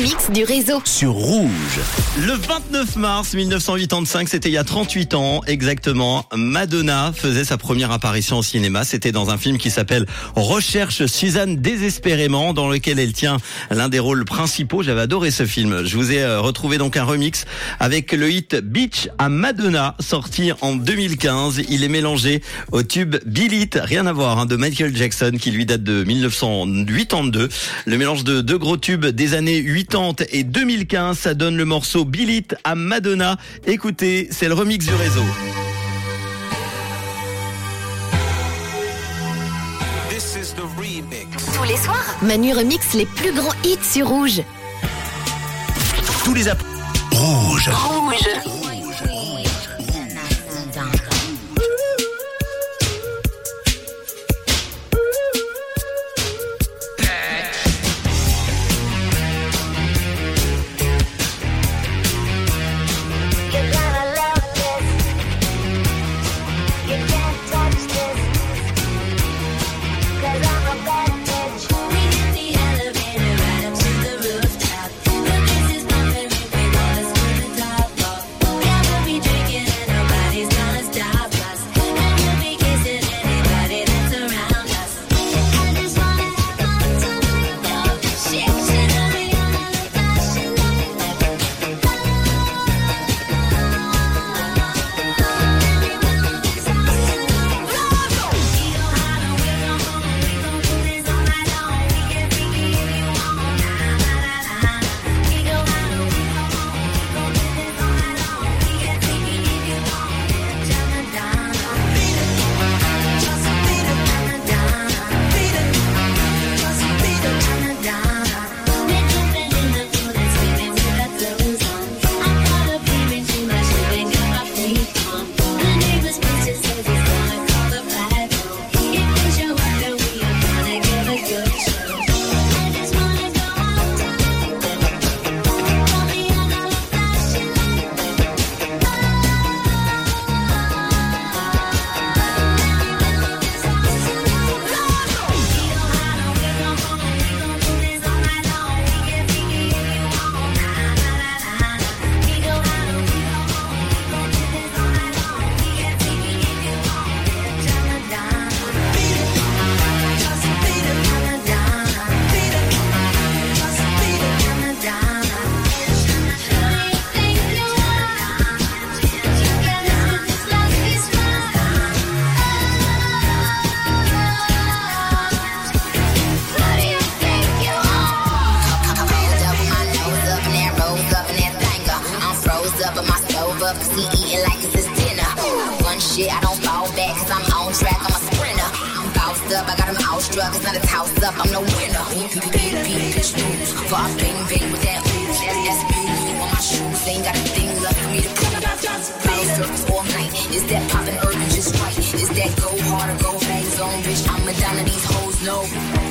remix du réseau. sur Rouge. Le 29 mars 1985, c'était il y a 38 ans exactement, Madonna faisait sa première apparition au cinéma. C'était dans un film qui s'appelle Recherche Suzanne désespérément, dans lequel elle tient l'un des rôles principaux. J'avais adoré ce film. Je vous ai euh, retrouvé donc un remix avec le hit Beach à Madonna, sorti en 2015. Il est mélangé au tube Bill It, rien à voir, hein, de Michael Jackson, qui lui date de 1982. Le mélange de deux gros tubes des années 80 et 2015, ça donne le morceau Bill It à Madonna. Écoutez, c'est le remix du réseau. Tous les soirs, Manu remix les plus grands hits sur Rouge. Tous les app- Rouge. Rouge. Shit, I don't fall back, cause I'm on track, I'm a sprinter. I'm bounced up, I got him outstruck, it's not a toss up, I'm no winner. Pitch news, for I bang bang with that ooze. That's, that's blue on my shoes, ain't got a thing left for me to prove. Ball circles all night, is that poppin' urban just right? Is that go hard or go bang zone, bitch? I'm a Madonna, these hoes know.